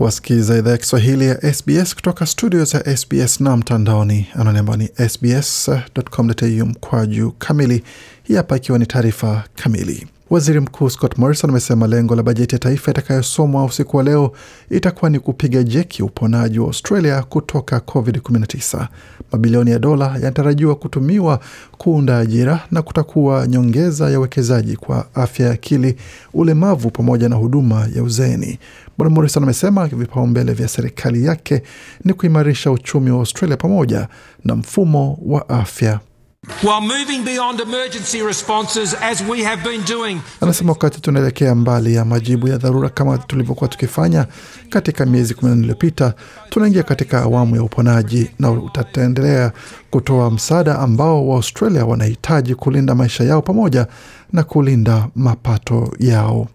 Wasikiza idhaa ya Kiswahili ya SBS kutoka studio za SBS na mtandaoni, ananiamba ni sbs.com.au mkwaju kamili. Hii hapa ikiwa ni taarifa kamili. Waziri Mkuu Scott Morrison amesema lengo la bajeti ya taifa itakayosomwa usiku wa leo itakuwa ni kupiga jeki uponaji wa Australia kutoka COVID-19. Mabilioni ya dola yanatarajiwa kutumiwa kuunda ajira na kutakuwa nyongeza ya uwekezaji kwa afya ya akili, ulemavu pamoja na huduma ya uzeeni. Bwana Morrison amesema vipaumbele vya serikali yake ni kuimarisha uchumi wa Australia pamoja na mfumo wa afya. While moving beyond emergency responses as we have been doing. Anasema wakati tunaelekea mbali ya majibu ya dharura kama tulivyokuwa tukifanya katika miezi kumi na nne iliyopita, tunaingia katika awamu ya uponaji na utaendelea kutoa msaada ambao Waaustralia wanahitaji kulinda maisha yao pamoja na kulinda mapato yao.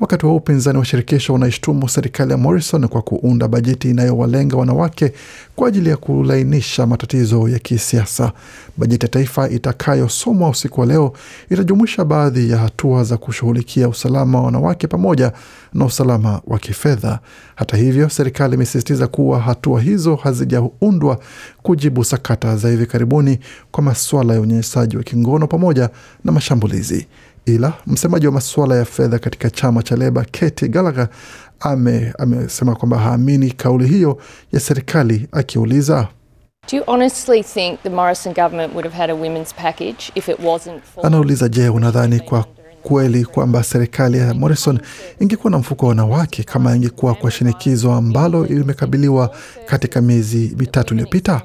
Wakati huo upinzani wa shirikisho unaishtumu serikali ya Morrison kwa kuunda bajeti inayowalenga wanawake kwa ajili ya kulainisha matatizo ya kisiasa. Bajeti ya taifa itakayosomwa usiku wa leo itajumuisha baadhi ya hatua za kushughulikia usalama wa wanawake pamoja na usalama wa kifedha. Hata hivyo, serikali imesisitiza kuwa hatua hizo hazijaundwa kujibu sakata za hivi karibuni kwa masuala ya unyanyasaji wa kingono pamoja na mashambulizi ila msemaji wa masuala ya fedha katika chama cha Leba Katy Gallagher ame, amesema kwamba haamini kauli hiyo ya serikali, akiuliza Do you honestly think the Morrison government would have had a women's package if it wasn't for anauliza, je, unadhani kwa kweli kwamba serikali ya Morrison ingekuwa na mfuko wa wanawake kama ingekuwa kwa shinikizo ambalo imekabiliwa katika miezi mitatu iliyopita?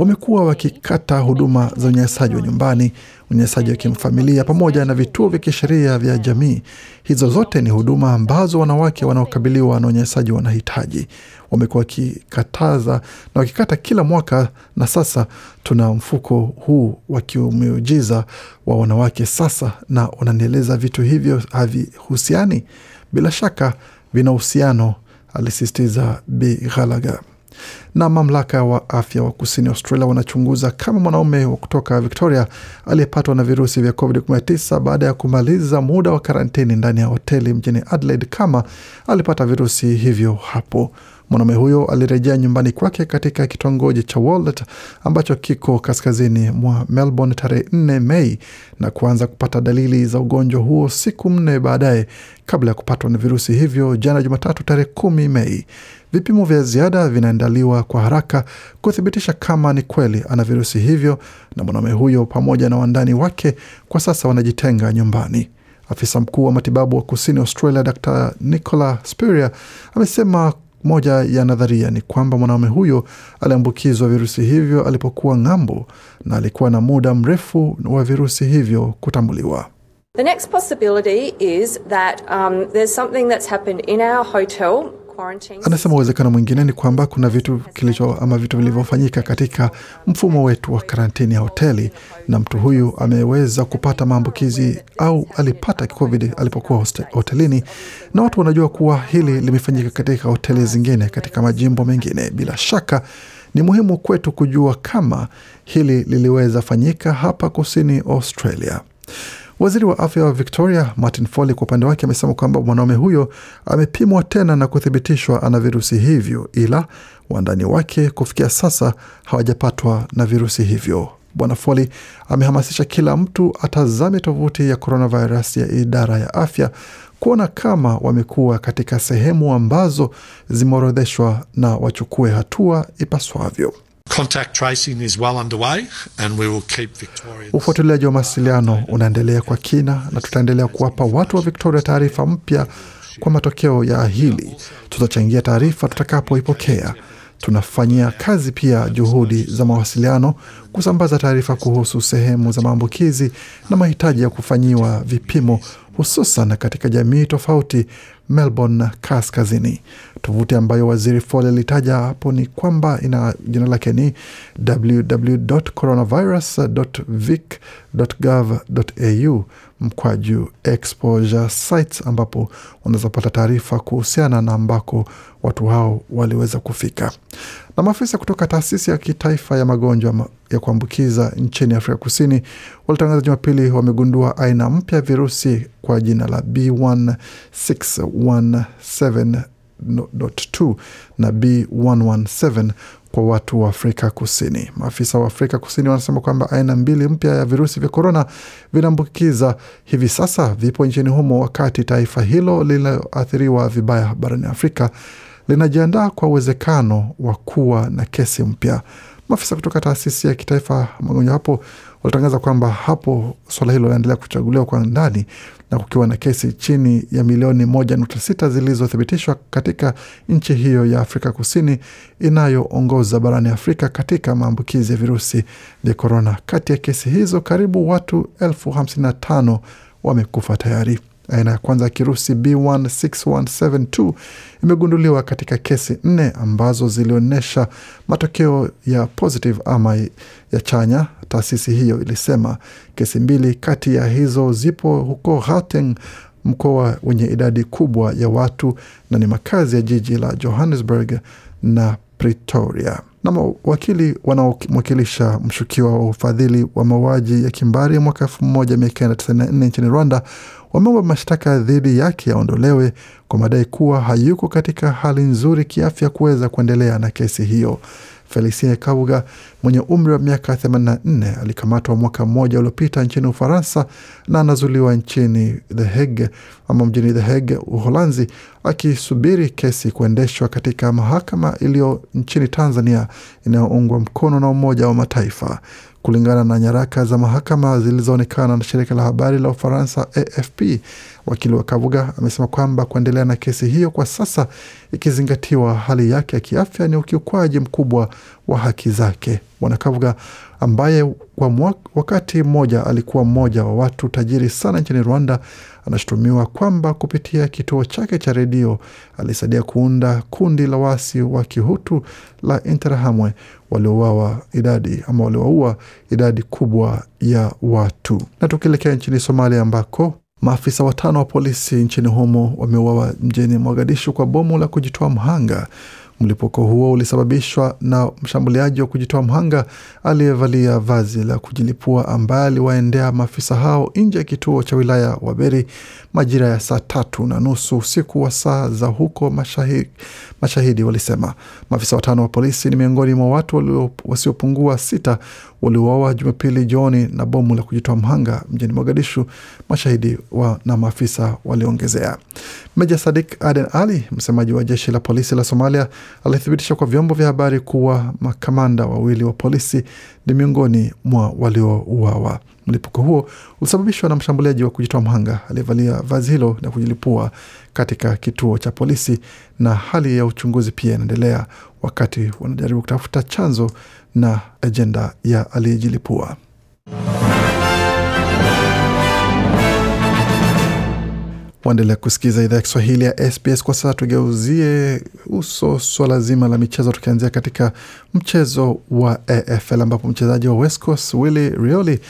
Wamekuwa wakikata huduma za unyanyasaji wa nyumbani, unyanyasaji wa kimfamilia pamoja na vituo vya kisheria vya jamii. Hizo zote ni huduma ambazo wanawake wanaokabiliwa na unyanyasaji wanahitaji. Wamekuwa wakikataza na wakikata kila mwaka, na sasa tuna mfuko huu wa kiumiujiza wa wanawake sasa, na unanieleza vitu hivyo havihusiani? Bila shaka vina uhusiano, alisisitiza Bi Gallagher na mamlaka wa afya wa kusini Australia wanachunguza kama mwanaume wa kutoka Victoria aliyepatwa na virusi vya COVID-19 baada ya kumaliza muda wa karantini ndani ya hoteli mjini Adelaide kama alipata virusi hivyo hapo. Mwanaume huyo alirejea nyumbani kwake katika kitongoji cha Wallet ambacho kiko kaskazini mwa Melbourne tarehe 4 Mei na kuanza kupata dalili za ugonjwa huo siku nne baadaye kabla ya kupatwa na virusi hivyo jana Jumatatu tarehe kumi Mei. Vipimo vya ziada vinaandaliwa kwa haraka kuthibitisha kama ni kweli ana virusi hivyo, na mwanaume huyo pamoja na wandani wake kwa sasa wanajitenga nyumbani. Afisa mkuu wa matibabu wa kusini Australia Dr Nicola Spurrier amesema moja ya nadharia ni kwamba mwanaume huyo aliambukizwa virusi hivyo alipokuwa ng'ambo na alikuwa na muda mrefu wa virusi hivyo kutambuliwa. The next possibility is that um, there's something that's happened in our hotel. Anasema uwezekano mwingine ni kwamba kuna vitu kilicho ama vitu vilivyofanyika katika mfumo wetu wa karantini ya hoteli, na mtu huyu ameweza kupata maambukizi au alipata COVID alipokuwa hotelini, na watu wanajua kuwa hili limefanyika katika hoteli zingine katika majimbo mengine. Bila shaka ni muhimu kwetu kujua kama hili liliweza fanyika hapa kusini Australia. Waziri wa afya wa Victoria Martin Foley kwa upande wake amesema kwamba mwanaume huyo amepimwa tena na kuthibitishwa ana virusi hivyo, ila wandani wake kufikia sasa hawajapatwa na virusi hivyo. Bwana Foley amehamasisha kila mtu atazame tovuti ya coronavirus ya idara ya afya kuona kama wamekuwa katika sehemu ambazo zimeorodheshwa na wachukue hatua ipaswavyo. Contact tracing is well underway and we will keep Victorians. Ufuatiliaji wa mawasiliano unaendelea kwa kina na tutaendelea kuwapa watu wa Victoria taarifa mpya kwa matokeo ya hili. Tutachangia taarifa tutakapoipokea. Tunafanyia kazi pia juhudi za mawasiliano kusambaza taarifa kuhusu sehemu za maambukizi na mahitaji ya kufanyiwa vipimo hususan katika jamii tofauti Melbourne kaskazini. Tovuti ambayo waziri Fole alitaja hapo ni kwamba ina jina lake ni www.coronavirus.vic.gov.au mkwaju exposure sites, ambapo unaweza pata taarifa kuhusiana na ambako watu hao waliweza kufika. Na maafisa kutoka taasisi ya kitaifa ya magonjwa ya kuambukiza nchini Afrika Kusini walitangaza Jumapili wamegundua aina mpya ya virusi kwa jina la B1617.2 na B117 kwa watu wa Afrika Kusini. Maafisa wa Afrika Kusini wanasema kwamba aina mbili mpya ya virusi vya korona vinaambukiza hivi sasa vipo nchini humo, wakati taifa hilo lililoathiriwa vibaya barani Afrika linajiandaa kwa uwezekano wa kuwa na kesi mpya. Maafisa kutoka taasisi ya kitaifa magonjwa hapo walitangaza kwamba hapo suala hilo linaendelea kuchaguliwa kwa ndani na kukiwa na kesi chini ya milioni moja nukta sita zilizothibitishwa katika nchi hiyo ya Afrika Kusini inayoongoza barani Afrika katika maambukizi ya virusi vya korona. Kati ya kesi hizo karibu watu elfu hamsini na tano wamekufa tayari. Aina ya kwanza ya kirusi B16172 imegunduliwa katika kesi nne ambazo zilionyesha matokeo ya positive ama ya chanya. Taasisi hiyo ilisema kesi mbili kati ya hizo zipo huko Gauteng, mkoa wenye idadi kubwa ya watu na ni makazi ya jiji la Johannesburg na Pretoria. Na mawakili wanaomwakilisha mshukiwa wa ufadhili wa mauaji ya kimbari ya mwaka 1994 nchini Rwanda wameomba mashtaka dhidi yake yaondolewe kwa madai kuwa hayuko katika hali nzuri kiafya kuweza kuendelea na kesi hiyo. Felicien Kabuga mwenye umri wa miaka 84 alikamatwa mwaka mmoja uliopita nchini Ufaransa na anazuliwa nchini The Hague ama mjini The Hague, Uholanzi, akisubiri kesi kuendeshwa katika mahakama iliyo nchini Tanzania inayoungwa mkono na Umoja wa Mataifa. Kulingana na nyaraka za mahakama zilizoonekana na shirika la habari la Ufaransa AFP, wakili wa Kavuga amesema kwamba kuendelea na kesi hiyo kwa sasa, ikizingatiwa hali yake ya kiafya, ni ukiukwaji mkubwa wa haki zake. Bwana Kavuga ambaye kwa wakati mmoja alikuwa mmoja wa watu tajiri sana nchini Rwanda anashutumiwa kwamba kupitia kituo chake cha redio alisaidia kuunda kundi la wasi wa kihutu la Interahamwe waliouawa idadi ama walioua idadi kubwa ya watu. Na tukielekea nchini Somalia ambako maafisa watano wa polisi nchini humo wameuawa mjini Mogadishu kwa bomu la kujitoa mhanga. Mlipuko huo ulisababishwa na mshambuliaji wa kujitoa mhanga aliyevalia vazi la kujilipua ambaye aliwaendea maafisa hao nje ya kituo cha wilaya wa Beri majira ya saa tatu na nusu usiku wa saa za huko. Mashahidi, mashahidi walisema maafisa watano wa polisi ni miongoni mwa watu wasiopungua sita waliuawa Jumapili jioni na bomu la kujitoa mhanga mjini Mogadishu, mashahidi wa na maafisa waliongezea. Meja Sadik Aden Ali, msemaji wa jeshi la polisi la Somalia, alithibitisha kwa vyombo vya habari kuwa makamanda wawili wa polisi ni miongoni mwa waliouawa. Mlipuko huo ulisababishwa na mshambuliaji wa kujitoa mhanga aliyevalia vazi hilo na kujilipua katika kituo cha polisi, na hali ya uchunguzi pia inaendelea wakati wanajaribu kutafuta chanzo na ajenda ya aliyejilipua. Waendelea kusikiza idhaa ya Kiswahili ya SBS. Kwa sasa tugeuzie uso swala zima la michezo, tukianzia katika mchezo wa AFL ambapo mchezaji wa West Coast Willy Rioli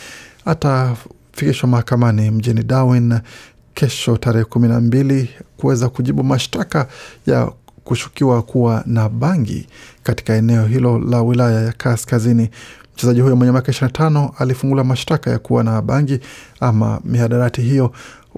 atafikishwa mahakamani mjini Darwin kesho tarehe kumi na mbili kuweza kujibu mashtaka ya kushukiwa kuwa na bangi katika eneo hilo la wilaya ya Kaskazini. Mchezaji huyo mwenye miaka 25 alifunguliwa mashtaka ya kuwa na bangi ama mihadarati hiyo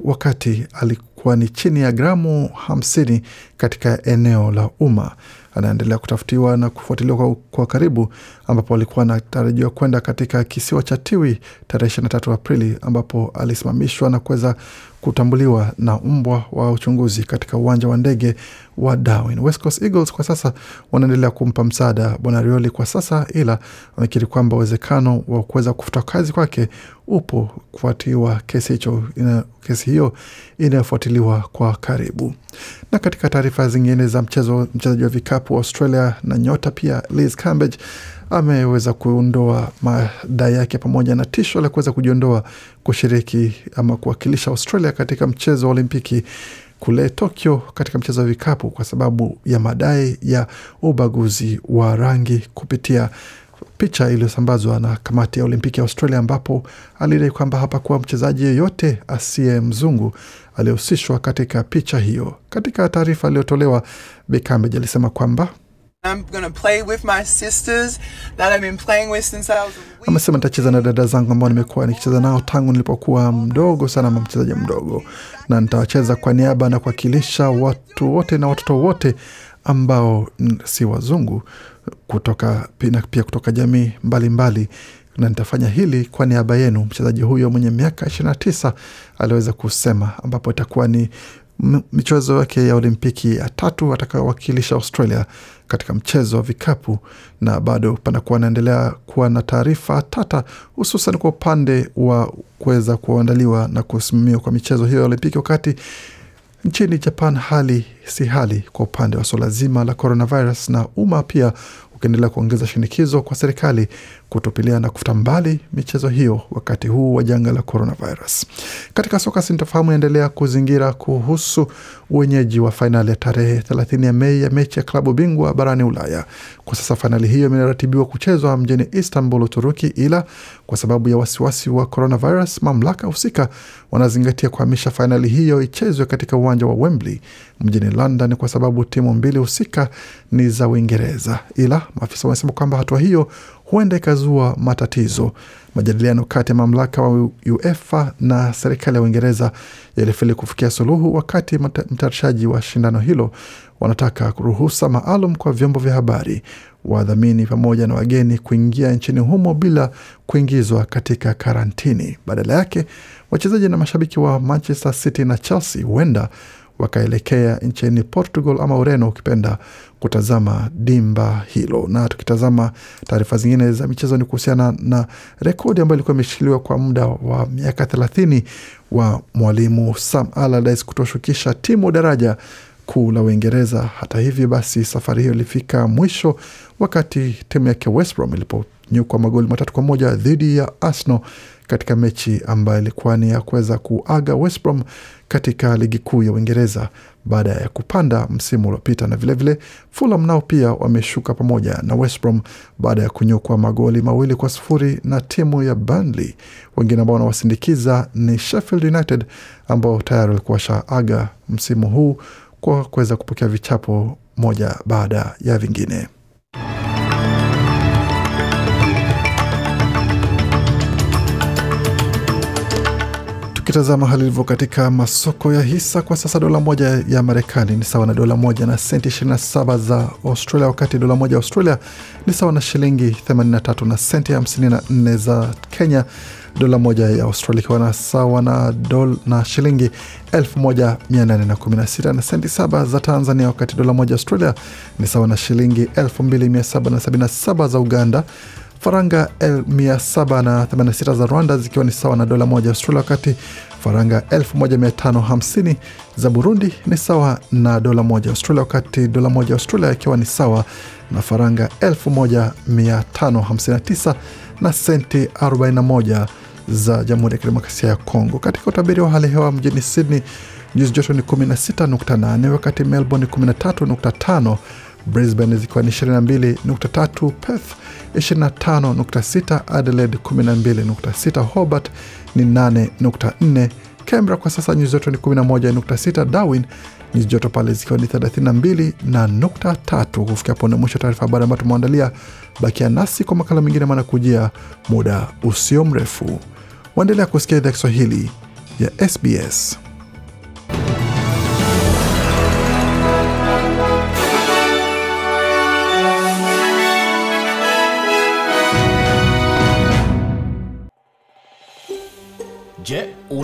wakati alikuwa ni chini ya gramu hamsini katika eneo la umma. Anaendelea kutafutiwa na kufuatiliwa kwa, kwa karibu, ambapo alikuwa anatarajiwa kwenda katika kisiwa cha Tiwi tarehe 23 Aprili, ambapo alisimamishwa na kuweza kutambuliwa na mbwa wa uchunguzi katika uwanja wa ndege wa Darwin. West Coast Eagles kwa sasa wanaendelea kumpa msaada bwana Rioli kwa sasa, ila wamekiri kwamba uwezekano wa kuweza kufuta kazi kwake upo kufuatiwa kesi hicho ina, kesi hiyo inayofuatiliwa kwa karibu. Na katika taarifa zingine za mchezo, mchezaji wa vikapu wa Australia na nyota pia Liz Cambage ameweza kuondoa madai yake pamoja na tisho la kuweza kujiondoa kushiriki ama kuwakilisha Australia katika mchezo wa Olimpiki kule Tokyo katika mchezo wa vikapu kwa sababu ya madai ya ubaguzi wa rangi kupitia picha iliyosambazwa na kamati ya Olimpiki ya Australia ambapo alidai kwamba hapakuwa mchezaji yeyote asiye mzungu aliyehusishwa katika picha hiyo. Katika taarifa iliyotolewa, Bekambej alisema kwamba I'm going to play with my sisters that I've been playing with since I was a wee amesema nitacheza na dada zangu ambao nimekuwa nikicheza nao tangu nilipokuwa mdogo sana, ama mchezaji mdogo, na nitawacheza kwa niaba na kuwakilisha watu wote na watoto wote ambao si wazungu kutoka na pia kutoka jamii mbalimbali na nitafanya hili kwa niaba yenu. Mchezaji huyo mwenye miaka 29 aliweza kusema, ambapo itakuwa ni michezo yake ya Olimpiki ya tatu atakayowakilisha Australia katika mchezo wa vikapu, na bado panakuwa anaendelea kuwa na taarifa tata, hususan kwa upande wa kuweza kuandaliwa na kusimamiwa kwa michezo hiyo ya Olimpiki, wakati nchini Japan hali si hali kwa upande wa suala zima la coronavirus, na umma pia ukiendelea kuongeza shinikizo kwa serikali kutupilia na kufuta mbali michezo hiyo wakati huu wa janga la coronavirus. Katika soka, sintofahamu inaendelea kuzingira kuhusu uwenyeji wa fainali ya tarehe 30 ya Mei ya mechi ya klabu bingwa barani Ulaya. Kwa sasa fainali hiyo imeratibiwa kuchezwa mjini Istanbul, Uturuki, ila kwa sababu ya wasiwasi wa coronavirus, mamlaka husika wanazingatia kuhamisha fainali hiyo ichezwe katika uwanja wa Wembley mjini London kwa sababu timu mbili husika ni za Uingereza, ila maafisa wamesema kwamba hatua hiyo huenda ikazua matatizo. Majadiliano kati ya mamlaka wa UEFA na serikali ya Uingereza yalifeli kufikia suluhu, wakati mta- mtayarishaji wa shindano hilo wanataka ruhusa maalum kwa vyombo vya habari, wadhamini pamoja na wageni kuingia nchini humo bila kuingizwa katika karantini. Badala yake, wachezaji na mashabiki wa Manchester City na Chelsea huenda wakaelekea nchini Portugal ama Ureno ukipenda kutazama dimba hilo. Na tukitazama taarifa zingine za michezo ni kuhusiana na rekodi ambayo ilikuwa imeshikiliwa kwa muda wa miaka thelathini wa mwalimu Sam Allardyce kutoshukisha timu daraja kuu la Uingereza. Hata hivyo basi, safari hiyo ilifika mwisho wakati timu yake West Brom iliponyukwa magoli matatu kwa moja dhidi ya Arsenal katika mechi ambayo ilikuwa ni ya kuweza kuaga West Brom katika ligi kuu ya Uingereza baada ya kupanda msimu uliopita, na vilevile Fulham nao pia wameshuka pamoja na West Brom baada ya kunyukwa magoli mawili kwa sufuri na timu ya Burnley. Wengine ambao wanawasindikiza ni Sheffield United ambao tayari walikuwa washaaga msimu huu kwa kuweza kupokea vichapo moja baada ya vingine. Tukitazama hali ilivyo katika masoko ya hisa kwa sasa, dola moja ya Marekani ni sawa na dola moja na senti 27 za Australia, wakati dola moja ya Australia ni sawa na shilingi 83 na senti 54 za Kenya, dola moja ya Australia ikiwa na sawa na, dola na shilingi 1816 na senti saba za Tanzania, wakati dola moja ya Australia ni sawa na shilingi 2777 za Uganda faranga 786 za Rwanda zikiwa ni sawa na dola moja Australia, wakati faranga 1550 za Burundi ni sawa na dola moja Australia, wakati dola moja Australia ikiwa ni sawa na faranga 1559 na senti 41 za Jamhuri ya Kidemokrasia ya Kongo. Katika utabiri wa hali hewa mjini Sydney nyuzi joto ni 16.8, wakati Melbourne 13.5 Brisbane zikiwa ni 22.3, Perth 25.6, Adelaide 12.6, Hobart ni 8.4, Canberra kwa sasa nyuzi joto ni 11.6, Darwin nyuzi joto pale zikiwa ni 32 na nukta tatu. Kufikia hapo ni mwisho taarifa habari ambayo tumeandalia. Bakia nasi kwa makala mengine manakujia muda usio mrefu. Waendelea kusikia idhaa Kiswahili ya SBS.